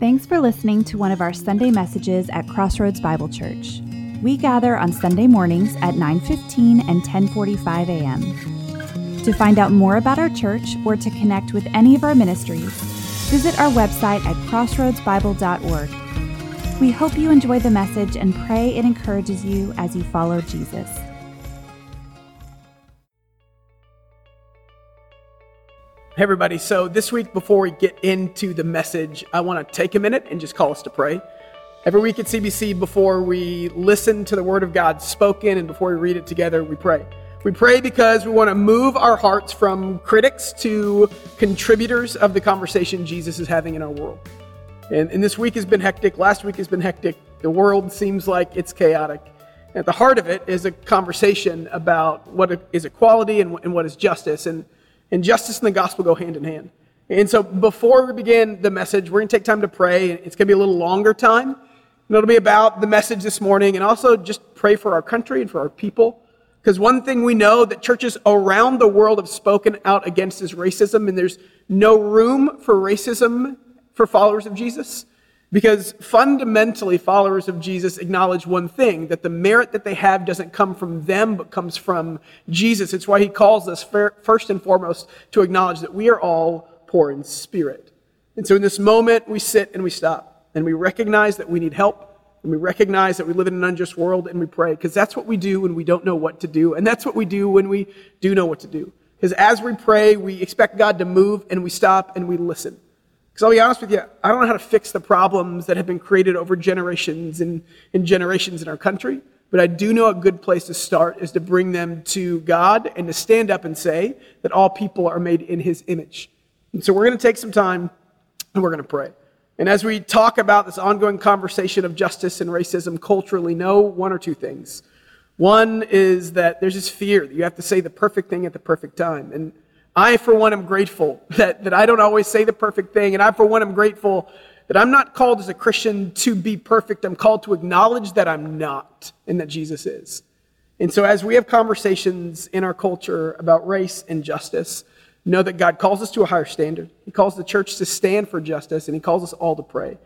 Thanks for listening to one of our Sunday messages at Crossroads Bible Church. We gather on Sunday mornings at 9:15 and 10:45 a.m. To find out more about our church or to connect with any of our ministries, visit our website at crossroadsbible.org. We hope you enjoy the message and pray it encourages you as you follow Jesus. Hey, everybody. So, this week, before we get into the message, I want to take a minute and just call us to pray. Every week at CBC, before we listen to the Word of God spoken and before we read it together, we pray. We pray because we want to move our hearts from critics to contributors of the conversation Jesus is having in our world. And, and this week has been hectic. Last week has been hectic. The world seems like it's chaotic. At the heart of it is a conversation about what is equality and, and what is justice. And and justice and the gospel go hand in hand. And so before we begin the message, we're going to take time to pray. It's going to be a little longer time. And it'll be about the message this morning and also just pray for our country and for our people. Because one thing we know that churches around the world have spoken out against is racism, and there's no room for racism for followers of Jesus. Because fundamentally, followers of Jesus acknowledge one thing that the merit that they have doesn't come from them, but comes from Jesus. It's why he calls us first and foremost to acknowledge that we are all poor in spirit. And so in this moment, we sit and we stop and we recognize that we need help and we recognize that we live in an unjust world and we pray because that's what we do when we don't know what to do. And that's what we do when we do know what to do. Because as we pray, we expect God to move and we stop and we listen. Because I'll be honest with you, I don't know how to fix the problems that have been created over generations and, and generations in our country, but I do know a good place to start is to bring them to God and to stand up and say that all people are made in his image. And so we're going to take some time and we're going to pray. And as we talk about this ongoing conversation of justice and racism culturally, know one or two things. One is that there's this fear that you have to say the perfect thing at the perfect time. And I, for one, am grateful that, that I don't always say the perfect thing. And I, for one, am grateful that I'm not called as a Christian to be perfect. I'm called to acknowledge that I'm not and that Jesus is. And so, as we have conversations in our culture about race and justice, know that God calls us to a higher standard. He calls the church to stand for justice, and He calls us all to pray.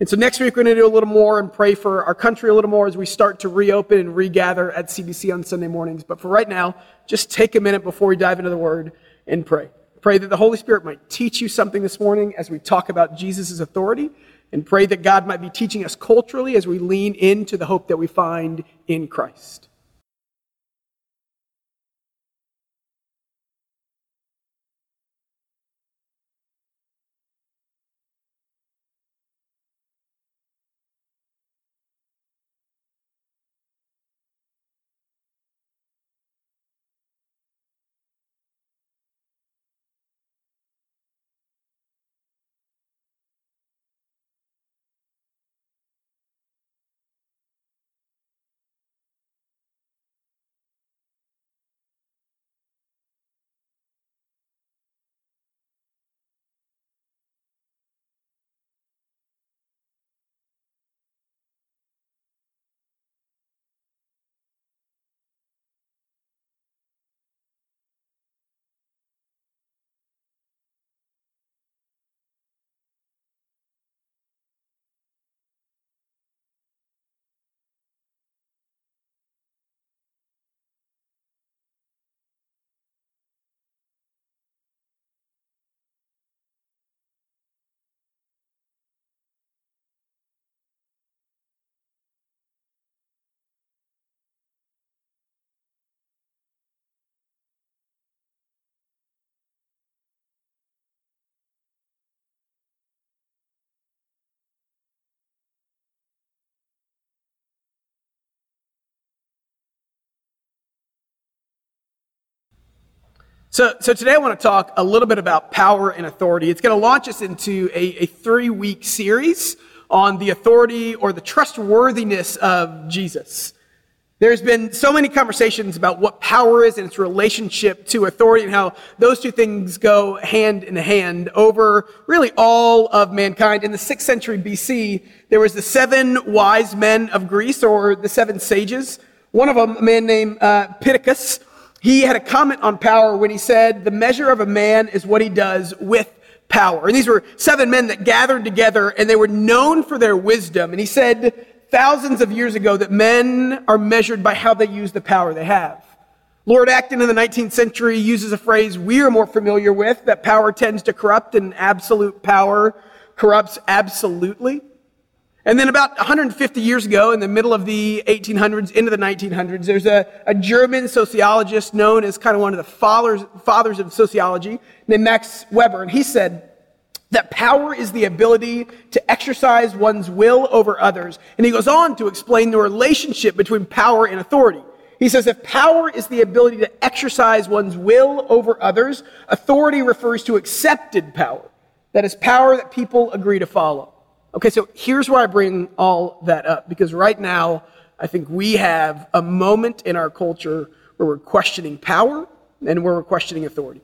And so, next week, we're going to do a little more and pray for our country a little more as we start to reopen and regather at CBC on Sunday mornings. But for right now, just take a minute before we dive into the Word and pray. Pray that the Holy Spirit might teach you something this morning as we talk about Jesus' authority, and pray that God might be teaching us culturally as we lean into the hope that we find in Christ. So, so today I want to talk a little bit about power and authority. It's going to launch us into a, a three week series on the authority or the trustworthiness of Jesus. There's been so many conversations about what power is and its relationship to authority and how those two things go hand in hand over really all of mankind. In the 6th century BC, there was the seven wise men of Greece or the seven sages. One of them, a man named uh, Pittacus, he had a comment on power when he said, The measure of a man is what he does with power. And these were seven men that gathered together and they were known for their wisdom. And he said thousands of years ago that men are measured by how they use the power they have. Lord Acton in the 19th century uses a phrase we are more familiar with that power tends to corrupt and absolute power corrupts absolutely. And then about 150 years ago, in the middle of the 1800s, into the 1900s, there's a, a German sociologist known as kind of one of the fathers, fathers of sociology named Max Weber. And he said that power is the ability to exercise one's will over others. And he goes on to explain the relationship between power and authority. He says if power is the ability to exercise one's will over others, authority refers to accepted power. That is power that people agree to follow. Okay, so here's where I bring all that up because right now, I think we have a moment in our culture where we're questioning power and where we're questioning authority.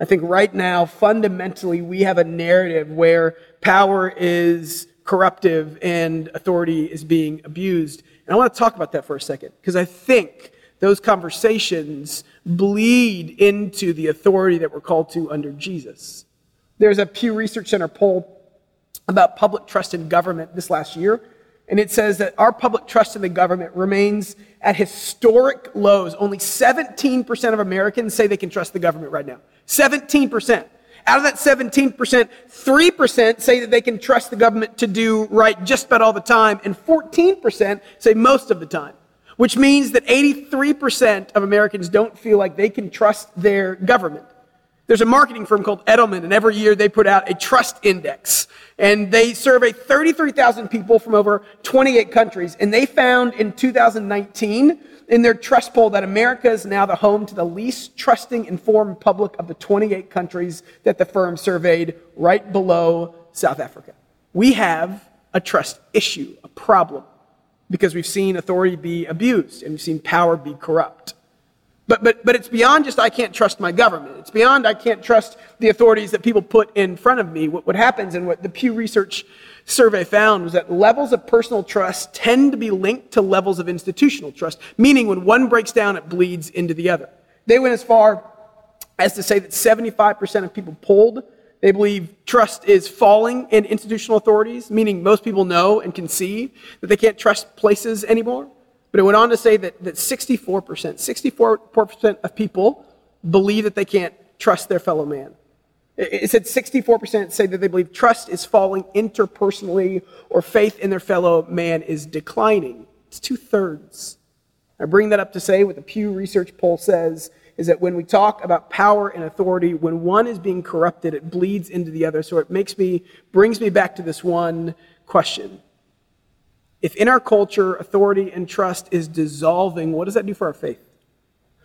I think right now, fundamentally, we have a narrative where power is corruptive and authority is being abused. And I want to talk about that for a second because I think those conversations bleed into the authority that we're called to under Jesus. There's a Pew Research Center poll about public trust in government this last year, and it says that our public trust in the government remains at historic lows. Only 17% of Americans say they can trust the government right now. 17%. Out of that 17%, 3% say that they can trust the government to do right just about all the time, and 14% say most of the time. Which means that 83% of Americans don't feel like they can trust their government. There's a marketing firm called Edelman, and every year they put out a trust index. And they survey 33,000 people from over 28 countries. And they found in 2019 in their trust poll that America is now the home to the least trusting informed public of the 28 countries that the firm surveyed, right below South Africa. We have a trust issue, a problem, because we've seen authority be abused and we've seen power be corrupt. But, but, but it's beyond just I can't trust my government. It's beyond I can't trust the authorities that people put in front of me. What, what happens and what the Pew Research survey found was that levels of personal trust tend to be linked to levels of institutional trust, meaning when one breaks down, it bleeds into the other. They went as far as to say that 75% of people polled, they believe trust is falling in institutional authorities, meaning most people know and can see that they can't trust places anymore. But it went on to say that, that 64%, 64% of people believe that they can't trust their fellow man. It said 64% say that they believe trust is falling interpersonally or faith in their fellow man is declining. It's two thirds. I bring that up to say what the Pew Research poll says is that when we talk about power and authority, when one is being corrupted, it bleeds into the other. So it makes me, brings me back to this one question. If in our culture authority and trust is dissolving, what does that do for our faith?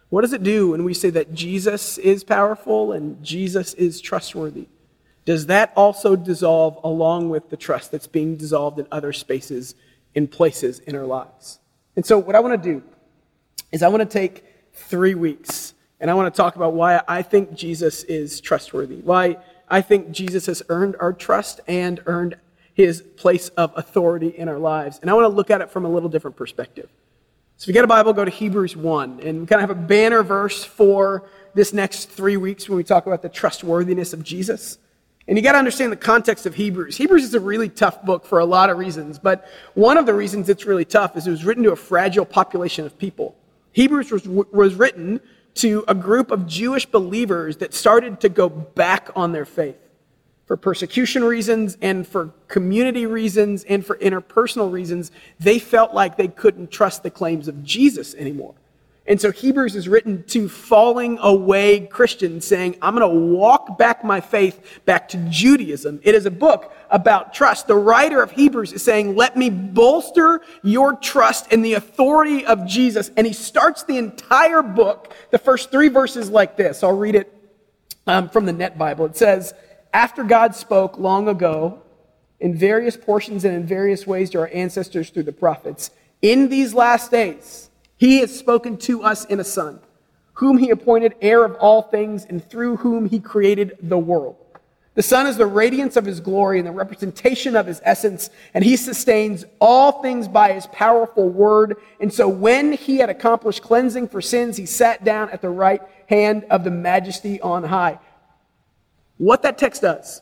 What does it do when we say that Jesus is powerful and Jesus is trustworthy? Does that also dissolve along with the trust that's being dissolved in other spaces, in places in our lives? And so, what I want to do is I want to take three weeks and I want to talk about why I think Jesus is trustworthy, why I think Jesus has earned our trust and earned his place of authority in our lives. And I want to look at it from a little different perspective. So if you get a Bible, go to Hebrews 1 and kind of have a banner verse for this next three weeks when we talk about the trustworthiness of Jesus. And you got to understand the context of Hebrews. Hebrews is a really tough book for a lot of reasons, but one of the reasons it's really tough is it was written to a fragile population of people. Hebrews was, was written to a group of Jewish believers that started to go back on their faith for persecution reasons and for community reasons and for interpersonal reasons, they felt like they couldn't trust the claims of Jesus anymore. And so Hebrews is written to falling away Christians saying, I'm going to walk back my faith back to Judaism. It is a book about trust. The writer of Hebrews is saying, let me bolster your trust in the authority of Jesus. And he starts the entire book, the first three verses like this. I'll read it um, from the Net Bible. It says, after God spoke long ago in various portions and in various ways to our ancestors through the prophets, in these last days, he has spoken to us in a son, whom he appointed heir of all things and through whom he created the world. The Son is the radiance of his glory and the representation of his essence, and he sustains all things by his powerful word. And so when he had accomplished cleansing for sins, he sat down at the right hand of the majesty on high. What that text does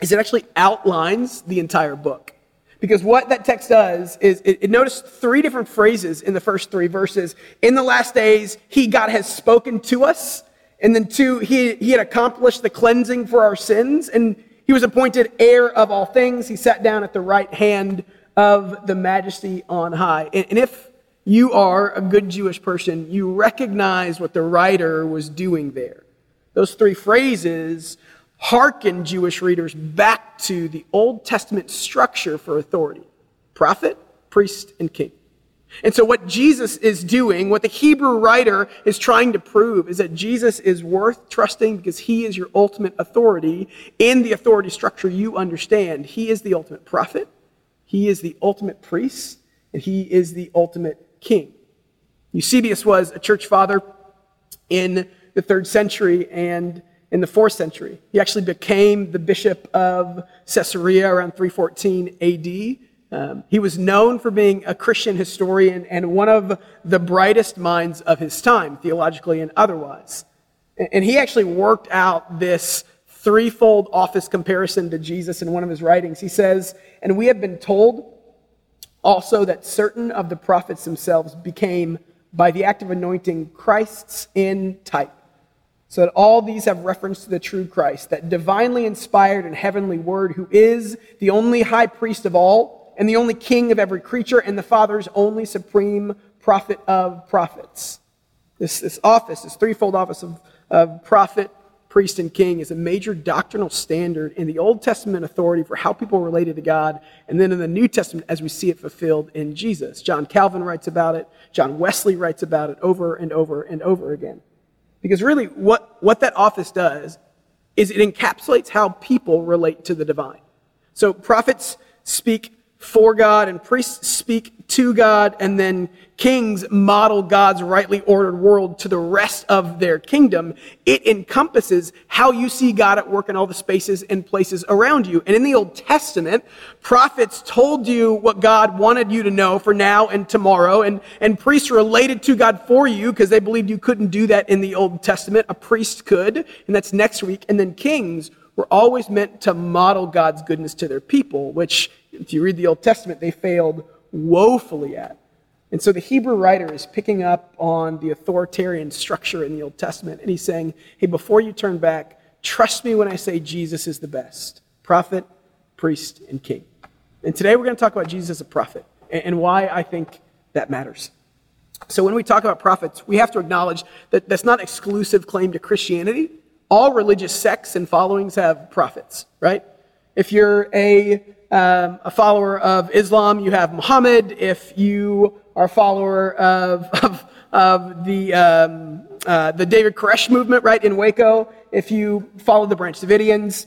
is it actually outlines the entire book. Because what that text does is it, it notice three different phrases in the first three verses. In the last days, he, God, has spoken to us. And then two, he, he had accomplished the cleansing for our sins. And he was appointed heir of all things. He sat down at the right hand of the majesty on high. And, and if you are a good Jewish person, you recognize what the writer was doing there. Those three phrases hearken Jewish readers back to the Old Testament structure for authority prophet, priest, and king. And so, what Jesus is doing, what the Hebrew writer is trying to prove, is that Jesus is worth trusting because he is your ultimate authority in the authority structure you understand. He is the ultimate prophet, he is the ultimate priest, and he is the ultimate king. Eusebius was a church father in the third century and in the fourth century. He actually became the bishop of Caesarea around 314 AD. Um, he was known for being a Christian historian and one of the brightest minds of his time, theologically and otherwise. And he actually worked out this threefold office comparison to Jesus in one of his writings. He says, And we have been told also that certain of the prophets themselves became, by the act of anointing, Christs in type so that all these have reference to the true Christ, that divinely inspired and heavenly word, who is the only high priest of all, and the only king of every creature, and the Father's only supreme prophet of prophets. This, this office, this threefold office of, of prophet, priest, and king, is a major doctrinal standard in the Old Testament authority for how people related to God, and then in the New Testament as we see it fulfilled in Jesus. John Calvin writes about it, John Wesley writes about it over and over and over again. Because really, what, what that office does is it encapsulates how people relate to the divine. So prophets speak for God, and priests speak to God, and then kings model God's rightly ordered world to the rest of their kingdom. It encompasses how you see God at work in all the spaces and places around you. And in the Old Testament, prophets told you what God wanted you to know for now and tomorrow, and, and priests related to God for you because they believed you couldn't do that in the Old Testament. A priest could, and that's next week. And then kings were always meant to model God's goodness to their people, which, if you read the Old Testament, they failed woefully at. And so the Hebrew writer is picking up on the authoritarian structure in the Old Testament, and he's saying, hey, before you turn back, trust me when I say Jesus is the best prophet, priest, and king. And today we're going to talk about Jesus as a prophet and why I think that matters. So when we talk about prophets, we have to acknowledge that that's not exclusive claim to Christianity all religious sects and followings have prophets, right? If you're a, um, a follower of Islam, you have Muhammad. If you are a follower of, of, of the, um, uh, the David Koresh movement, right, in Waco, if you follow the Branch Davidians,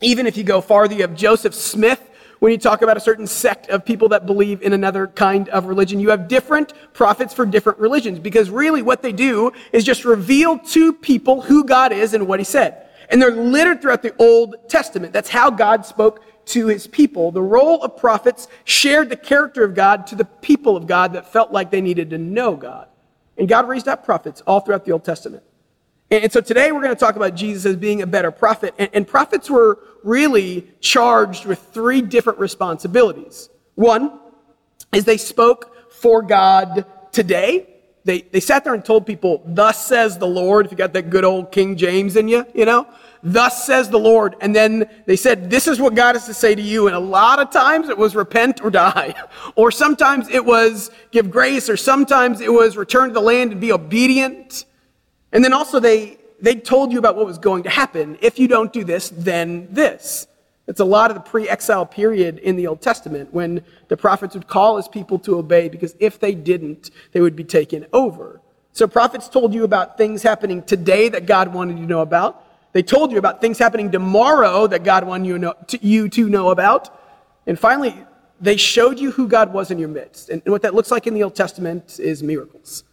even if you go farther, you have Joseph Smith, when you talk about a certain sect of people that believe in another kind of religion. You have different prophets for different religions because really what they do is just reveal to people who God is and what he said. And they're littered throughout the Old Testament. That's how God spoke to his people. The role of prophets shared the character of God to the people of God that felt like they needed to know God. And God raised up prophets all throughout the Old Testament. And so today we're going to talk about Jesus as being a better prophet. And, and, prophets were really charged with three different responsibilities. One is they spoke for God today. They, they sat there and told people, Thus says the Lord, if you got that good old King James in you, you know, Thus says the Lord. And then they said, This is what God has to say to you. And a lot of times it was repent or die. Or sometimes it was give grace, or sometimes it was return to the land and be obedient. And then also they, they told you about what was going to happen. If you don't do this, then this. It's a lot of the pre exile period in the Old Testament when the prophets would call his people to obey because if they didn't, they would be taken over. So prophets told you about things happening today that God wanted you to know about. They told you about things happening tomorrow that God wanted you to know, to, you to know about. And finally, they showed you who God was in your midst. And what that looks like in the Old Testament is miracles.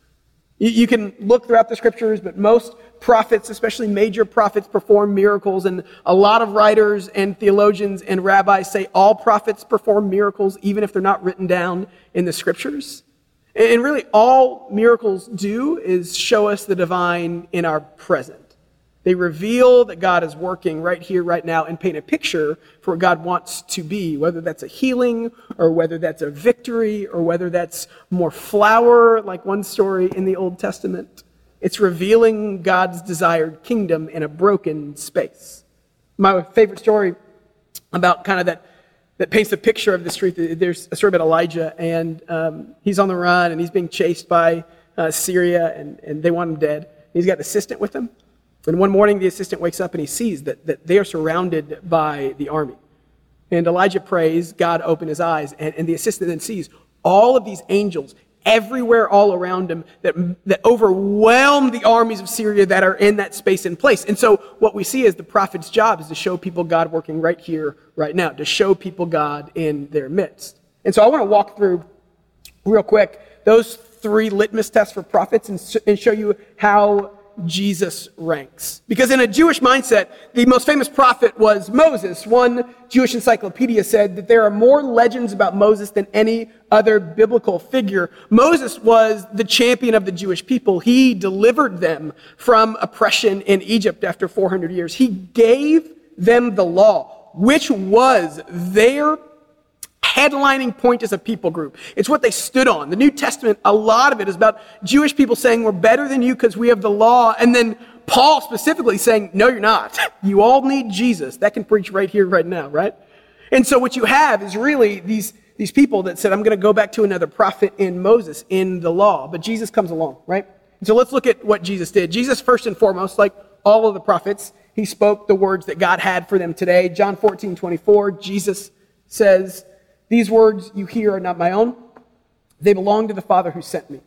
You can look throughout the scriptures, but most prophets, especially major prophets, perform miracles. And a lot of writers and theologians and rabbis say all prophets perform miracles, even if they're not written down in the scriptures. And really, all miracles do is show us the divine in our present. They reveal that God is working right here, right now, and paint a picture for what God wants to be, whether that's a healing, or whether that's a victory, or whether that's more flour, like one story in the Old Testament. It's revealing God's desired kingdom in a broken space. My favorite story about kind of that, that paints a picture of this truth, there's a story about Elijah, and um, he's on the run, and he's being chased by uh, Syria, and, and they want him dead. He's got an assistant with him. And one morning, the assistant wakes up and he sees that, that they are surrounded by the army. And Elijah prays, God open his eyes. And, and the assistant then sees all of these angels everywhere all around him that, that overwhelm the armies of Syria that are in that space and place. And so what we see is the prophet's job is to show people God working right here, right now, to show people God in their midst. And so I want to walk through real quick those three litmus tests for prophets and, and show you how Jesus ranks. Because in a Jewish mindset, the most famous prophet was Moses. One Jewish encyclopedia said that there are more legends about Moses than any other biblical figure. Moses was the champion of the Jewish people. He delivered them from oppression in Egypt after 400 years. He gave them the law, which was their headlining point as a people group. It's what they stood on. The New Testament, a lot of it is about Jewish people saying, We're better than you because we have the law. And then Paul specifically saying, No, you're not. You all need Jesus. That can preach right here, right now, right? And so what you have is really these, these people that said, I'm going to go back to another prophet in Moses, in the law. But Jesus comes along, right? And so let's look at what Jesus did. Jesus, first and foremost, like all of the prophets, he spoke the words that God had for them today. John 14, 24, Jesus says, these words you hear are not my own. They belong to the Father who sent me.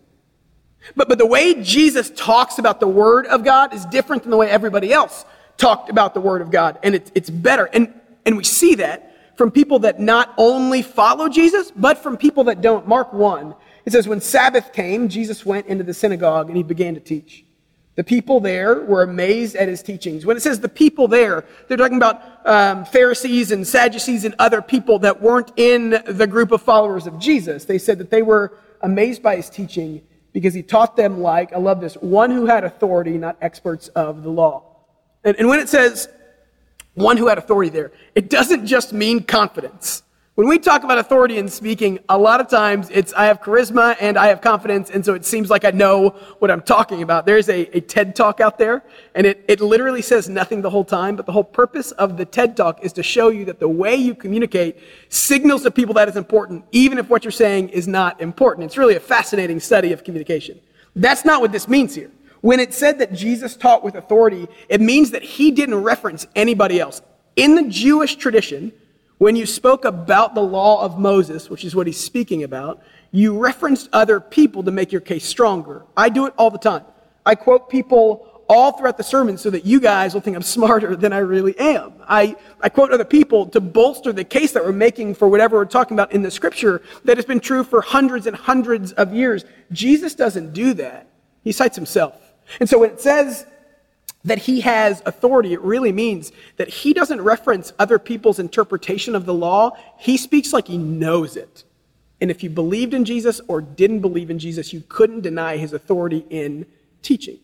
But, but the way Jesus talks about the Word of God is different than the way everybody else talked about the Word of God. And it's, it's better. And, and we see that from people that not only follow Jesus, but from people that don't. Mark 1, it says, When Sabbath came, Jesus went into the synagogue and he began to teach. The people there were amazed at his teachings. When it says the people there, they're talking about um, Pharisees and Sadducees and other people that weren't in the group of followers of Jesus. They said that they were amazed by his teaching because he taught them like, I love this, one who had authority, not experts of the law. And, and when it says one who had authority there, it doesn't just mean confidence. When we talk about authority in speaking, a lot of times it's I have charisma and I have confidence, and so it seems like I know what I'm talking about. There's a, a TED talk out there, and it, it literally says nothing the whole time, but the whole purpose of the TED talk is to show you that the way you communicate signals to people that is important, even if what you're saying is not important. It's really a fascinating study of communication. That's not what this means here. When it said that Jesus taught with authority, it means that he didn't reference anybody else. In the Jewish tradition, when you spoke about the law of Moses, which is what he's speaking about, you referenced other people to make your case stronger. I do it all the time. I quote people all throughout the sermon so that you guys will think I'm smarter than I really am. I, I quote other people to bolster the case that we're making for whatever we're talking about in the scripture that has been true for hundreds and hundreds of years. Jesus doesn't do that. He cites himself. And so when it says that he has authority, it really means that he doesn't reference other people's interpretation of the law. He speaks like he knows it. And if you believed in Jesus or didn't believe in Jesus, you couldn't deny his authority in teaching.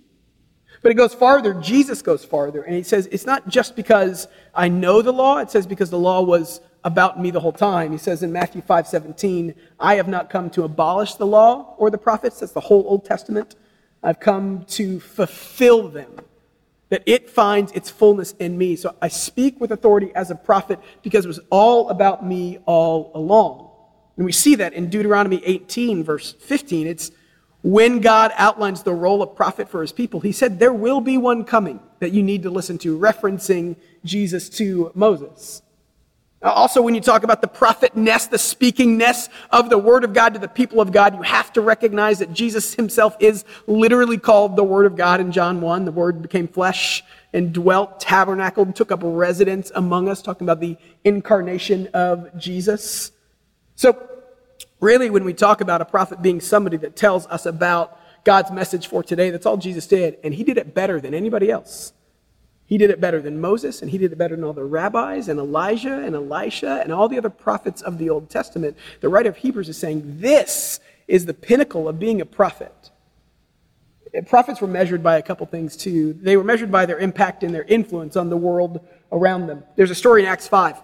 But it goes farther. Jesus goes farther. And he says, it's not just because I know the law, it says because the law was about me the whole time. He says in Matthew 5 17, I have not come to abolish the law or the prophets. That's the whole Old Testament. I've come to fulfill them that it finds its fullness in me. So I speak with authority as a prophet because it was all about me all along. And we see that in Deuteronomy 18, verse 15. It's when God outlines the role of prophet for his people, he said, There will be one coming that you need to listen to, referencing Jesus to Moses. Also, when you talk about the prophetness, the speakingness of the Word of God to the people of God, you have to recognize that Jesus himself is literally called the Word of God in John 1. The Word became flesh and dwelt, tabernacled, took up residence among us, talking about the incarnation of Jesus. So, really, when we talk about a prophet being somebody that tells us about God's message for today, that's all Jesus did, and he did it better than anybody else. He did it better than Moses, and he did it better than all the rabbis, and Elijah, and Elisha, and all the other prophets of the Old Testament. The writer of Hebrews is saying this is the pinnacle of being a prophet. prophets were measured by a couple things too. They were measured by their impact and their influence on the world around them. There's a story in Acts 5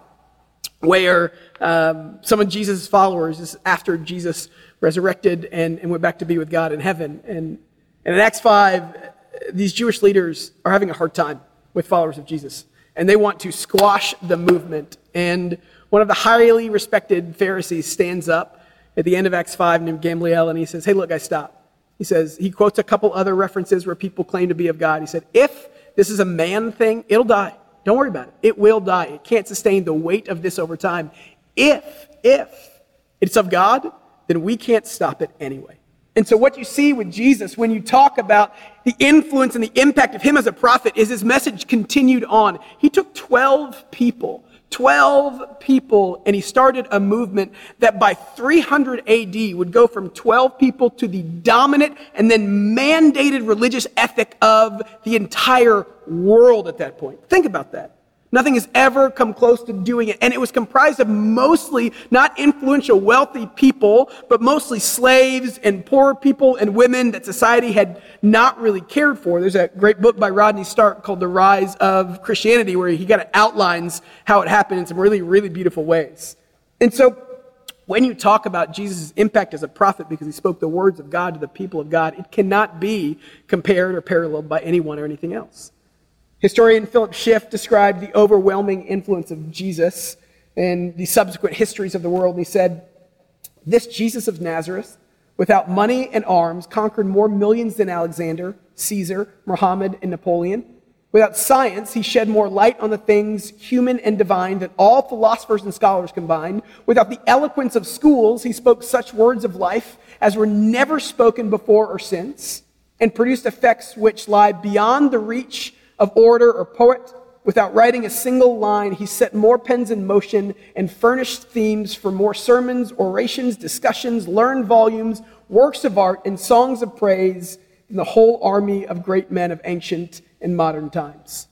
where um, some of Jesus' followers, after Jesus resurrected and, and went back to be with God in heaven, and, and in Acts 5, these Jewish leaders are having a hard time with followers of Jesus, and they want to squash the movement. And one of the highly respected Pharisees stands up at the end of Acts 5 named Gamaliel, and he says, Hey, look, guys, stop. He says, he quotes a couple other references where people claim to be of God. He said, If this is a man thing, it'll die. Don't worry about it. It will die. It can't sustain the weight of this over time. If, if it's of God, then we can't stop it anyway. And so, what you see with Jesus when you talk about the influence and the impact of him as a prophet is his message continued on. He took 12 people 12 people, and he started a movement that by 300 AD would go from 12 people to the dominant and then mandated religious ethic of the entire world at that point. Think about that. Nothing has ever come close to doing it. And it was comprised of mostly not influential, wealthy people, but mostly slaves and poor people and women that society had not really cared for. There's a great book by Rodney Stark called The Rise of Christianity, where he kind of outlines how it happened in some really, really beautiful ways. And so when you talk about Jesus' impact as a prophet because he spoke the words of God to the people of God, it cannot be compared or paralleled by anyone or anything else. Historian Philip Schaff described the overwhelming influence of Jesus in the subsequent histories of the world. And he said, This Jesus of Nazareth, without money and arms, conquered more millions than Alexander, Caesar, Muhammad, and Napoleon. Without science, he shed more light on the things human and divine than all philosophers and scholars combined. Without the eloquence of schools, he spoke such words of life as were never spoken before or since, and produced effects which lie beyond the reach of orator or poet. Without writing a single line, he set more pens in motion and furnished themes for more sermons, orations, discussions, learned volumes, works of art, and songs of praise than the whole army of great men of ancient and modern times.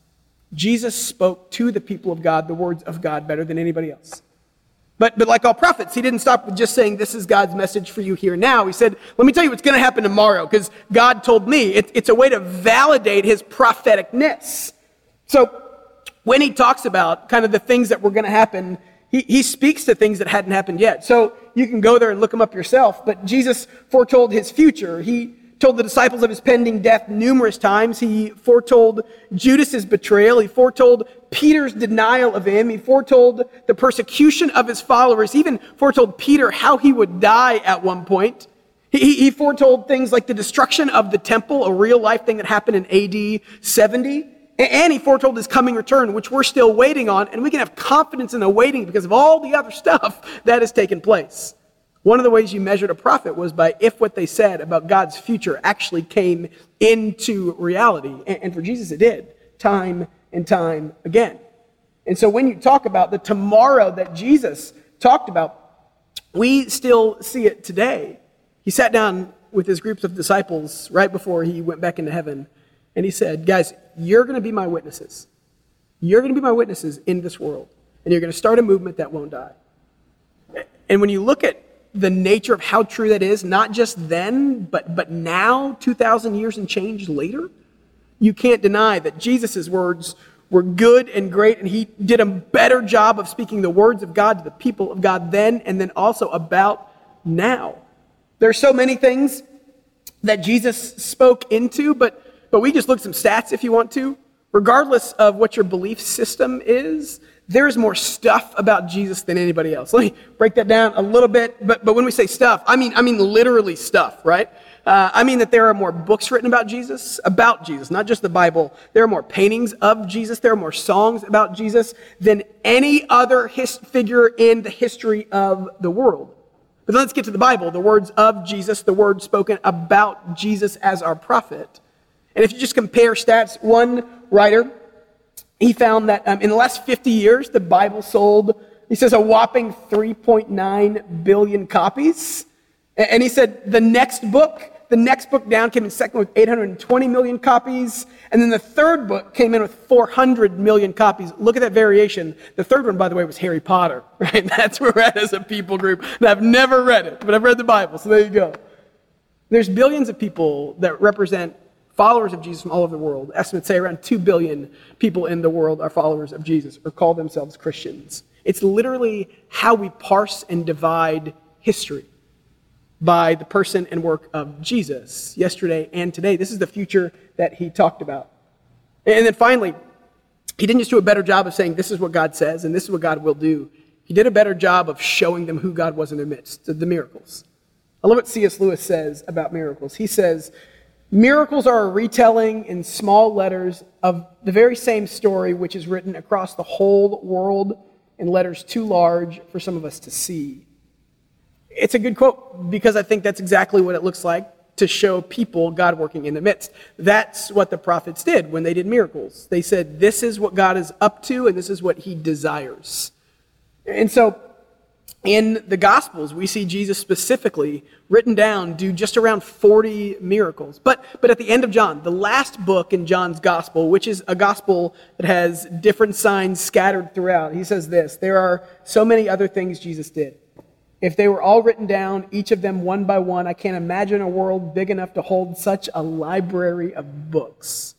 Jesus spoke to the people of God the words of God better than anybody else. But, but like all prophets, he didn't stop with just saying, This is God's message for you here now. He said, Let me tell you what's going to happen tomorrow, because God told me. It, it's a way to validate his propheticness. So when he talks about kind of the things that were going to happen, he, he speaks to things that hadn't happened yet. So you can go there and look them up yourself. But Jesus foretold his future. He told the disciples of his pending death numerous times. He foretold Judas's betrayal. He foretold Peter's denial of him. He foretold the persecution of his followers. Even foretold Peter how he would die at one point. He, he foretold things like the destruction of the temple, a real life thing that happened in AD 70. And he foretold his coming return, which we're still waiting on, and we can have confidence in the waiting because of all the other stuff that has taken place. One of the ways you measured a prophet was by if what they said about God's future actually came into reality. And for Jesus, it did, time and time again. And so when you talk about the tomorrow that Jesus talked about, we still see it today. He sat down with his groups of disciples right before he went back into heaven, and he said, Guys, you're going to be my witnesses. You're going to be my witnesses in this world, and you're going to start a movement that won't die. And when you look at the nature of how true that is, not just then, but, but now, 2,000 years and change later, you can't deny that Jesus' words were good and great, and he did a better job of speaking the words of God to the people of God then, and then also about now. There are so many things that Jesus spoke into, but, but we just look some stats if you want to. Regardless of what your belief system is, there's more stuff about Jesus than anybody else. Let me break that down a little bit. But, but when we say stuff, I mean, I mean literally stuff, right? Uh, I mean that there are more books written about Jesus, about Jesus, not just the Bible. There are more paintings of Jesus. There are more songs about Jesus than any other his- figure in the history of the world. But let's get to the Bible, the words of Jesus, the words spoken about Jesus as our prophet. And if you just compare stats, one writer he found that um, in the last 50 years, the Bible sold, he says, a whopping 3.9 billion copies. And he said the next book, the next book down came in second with 820 million copies. And then the third book came in with 400 million copies. Look at that variation. The third one, by the way, was Harry Potter, right? That's where we're at as a people group. And I've never read it, but I've read the Bible, so there you go. There's billions of people that represent followers of Jesus from all over the world. Estimates say around 2 billion people in the world are followers of Jesus or call themselves Christians. It's literally how we parse and divide history by the person and work of Jesus yesterday and today. This is the future that he talked about. And then finally, he didn't just do a better job of saying, This is what God says and this is what God will do. He did a better job of showing them who God was in their midst, the miracles. I love what C.S. Lewis says about miracles. He says, Miracles are a retelling in small letters of the very same story which is written across the whole world in letters too large for some of us to see. It's a good quote because I think that's exactly what it looks like to show people God working in the midst. That's what the prophets did when they did miracles. They said, This is what God is up to, and this is what he desires. And so in the Gospels, we see Jesus specifically written down do just around 40 miracles. But, but at the end of John, the last book in John's Gospel, which is a Gospel that has different signs scattered throughout, he says this There are so many other things Jesus did. If they were all written down, each of them one by one, I can't imagine a world big enough to hold such a library of books.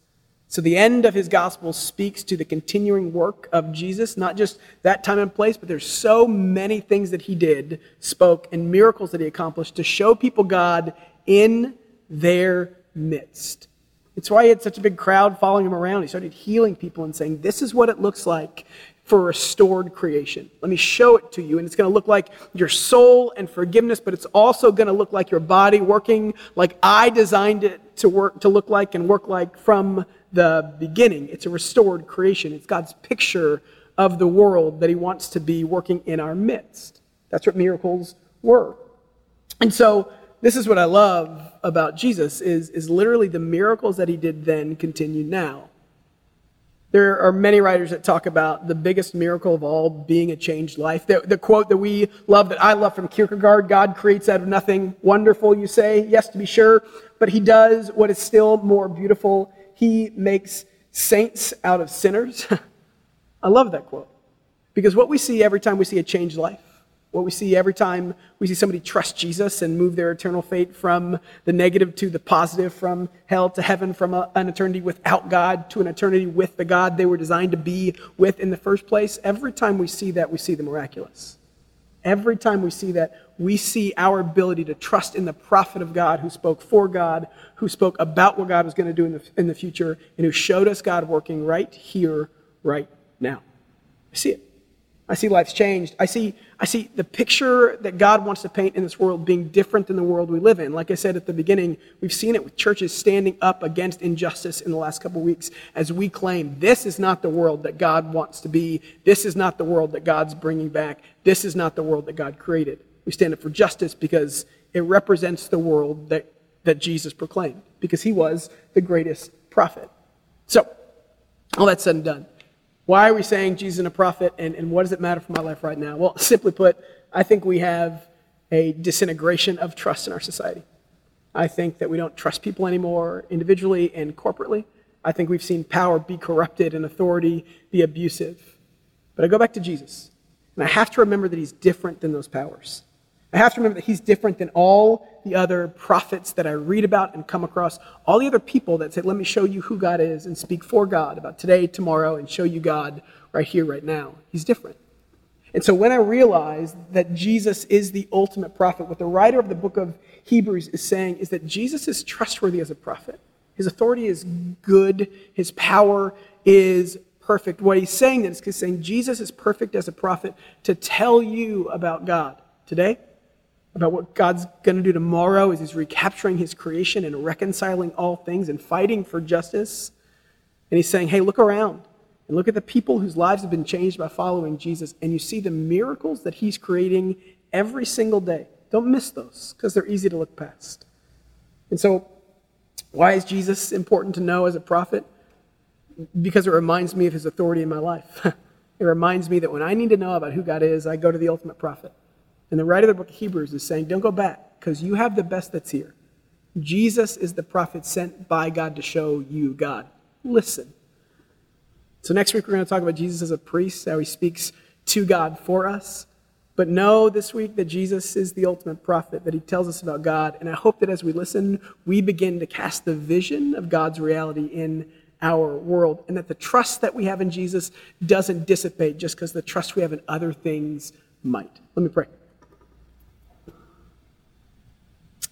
So the end of his gospel speaks to the continuing work of Jesus, not just that time and place, but there's so many things that he did, spoke, and miracles that he accomplished to show people God in their midst. It's why he had such a big crowd following him around. He started healing people and saying, This is what it looks like for restored creation. Let me show it to you. And it's going to look like your soul and forgiveness, but it's also going to look like your body working like I designed it to work, to look like and work like from the beginning. It's a restored creation. It's God's picture of the world that He wants to be working in our midst. That's what miracles were. And so this is what I love about Jesus is, is literally the miracles that he did then continue now. There are many writers that talk about the biggest miracle of all being a changed life. The, the, quote that we love, that I love from Kierkegaard God creates out of nothing. Wonderful, you say? Yes, to be sure. But he does what is still more beautiful he makes saints out of sinners. I love that quote. Because what we see every time we see a changed life, what we see every time we see somebody trust Jesus and move their eternal fate from the negative to the positive, from hell to heaven, from a, an eternity without God to an eternity with the God they were designed to be with in the first place, every time we see that, we see the miraculous. Every time we see that, we see our ability to trust in the prophet of God who spoke for God, who spoke about what God was going to do in the, in the future, and who showed us God working right here, right now. I see it. I see life's changed. I see, I see the picture that God wants to paint in this world being different than the world we live in. Like I said at the beginning, we've seen it with churches standing up against injustice in the last couple weeks as we claim this is not the world that God wants to be. This is not the world that God's bringing back. This is not the world that God created. We stand up for justice because it represents the world that, that Jesus proclaimed, because he was the greatest prophet. So, all that said and done. Why are we saying Jesus is a prophet, and, and what does it matter for my life right now? Well, simply put, I think we have a disintegration of trust in our society. I think that we don't trust people anymore individually and corporately. I think we've seen power be corrupted and authority be abusive. But I go back to Jesus, and I have to remember that he's different than those powers. I have to remember that he's different than all the other prophets that I read about and come across, all the other people that say, Let me show you who God is and speak for God about today, tomorrow, and show you God right here, right now. He's different. And so when I realize that Jesus is the ultimate prophet, what the writer of the book of Hebrews is saying is that Jesus is trustworthy as a prophet. His authority is good, his power is perfect. What he's saying is he's saying Jesus is perfect as a prophet to tell you about God today about what God's going to do tomorrow as he's recapturing his creation and reconciling all things and fighting for justice. And he's saying, hey, look around and look at the people whose lives have been changed by following Jesus, and you see the miracles that he's creating every single day. Don't miss those because they're easy to look past. And so, why is Jesus important to know as a prophet? Because it reminds me of his authority in my life. it reminds me that when I need to know about who God is, I go to the ultimate prophet. And the writer of the book of Hebrews is saying, don't go back because you have the best that's here. Jesus is the prophet sent by God to show you God. Listen. So next week we're going to talk about Jesus as a priest, how he speaks to God for us. but know this week that Jesus is the ultimate prophet, that he tells us about God. And I hope that as we listen, we begin to cast the vision of God's reality in our world, and that the trust that we have in Jesus doesn't dissipate just because the trust we have in other things might. Let me pray.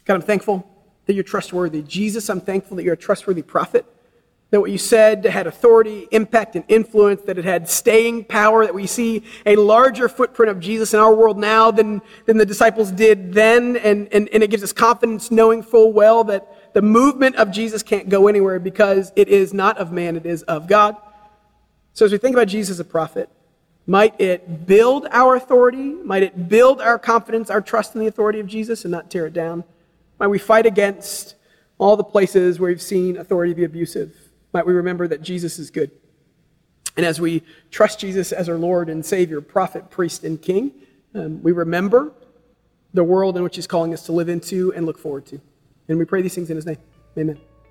God, I'm thankful that you're trustworthy. Jesus, I'm thankful that you're a trustworthy prophet that what you said had authority, impact, and influence, that it had staying power, that we see a larger footprint of Jesus in our world now than, than the disciples did then. And, and, and it gives us confidence knowing full well that the movement of Jesus can't go anywhere because it is not of man, it is of God. So as we think about Jesus as a prophet, might it build our authority? Might it build our confidence, our trust in the authority of Jesus and not tear it down? Might we fight against all the places where we've seen authority be abusive? might we remember that Jesus is good. And as we trust Jesus as our Lord and Savior, prophet, priest, and king, um, we remember the world in which He's calling us to live into and look forward to. And we pray these things in His name. Amen.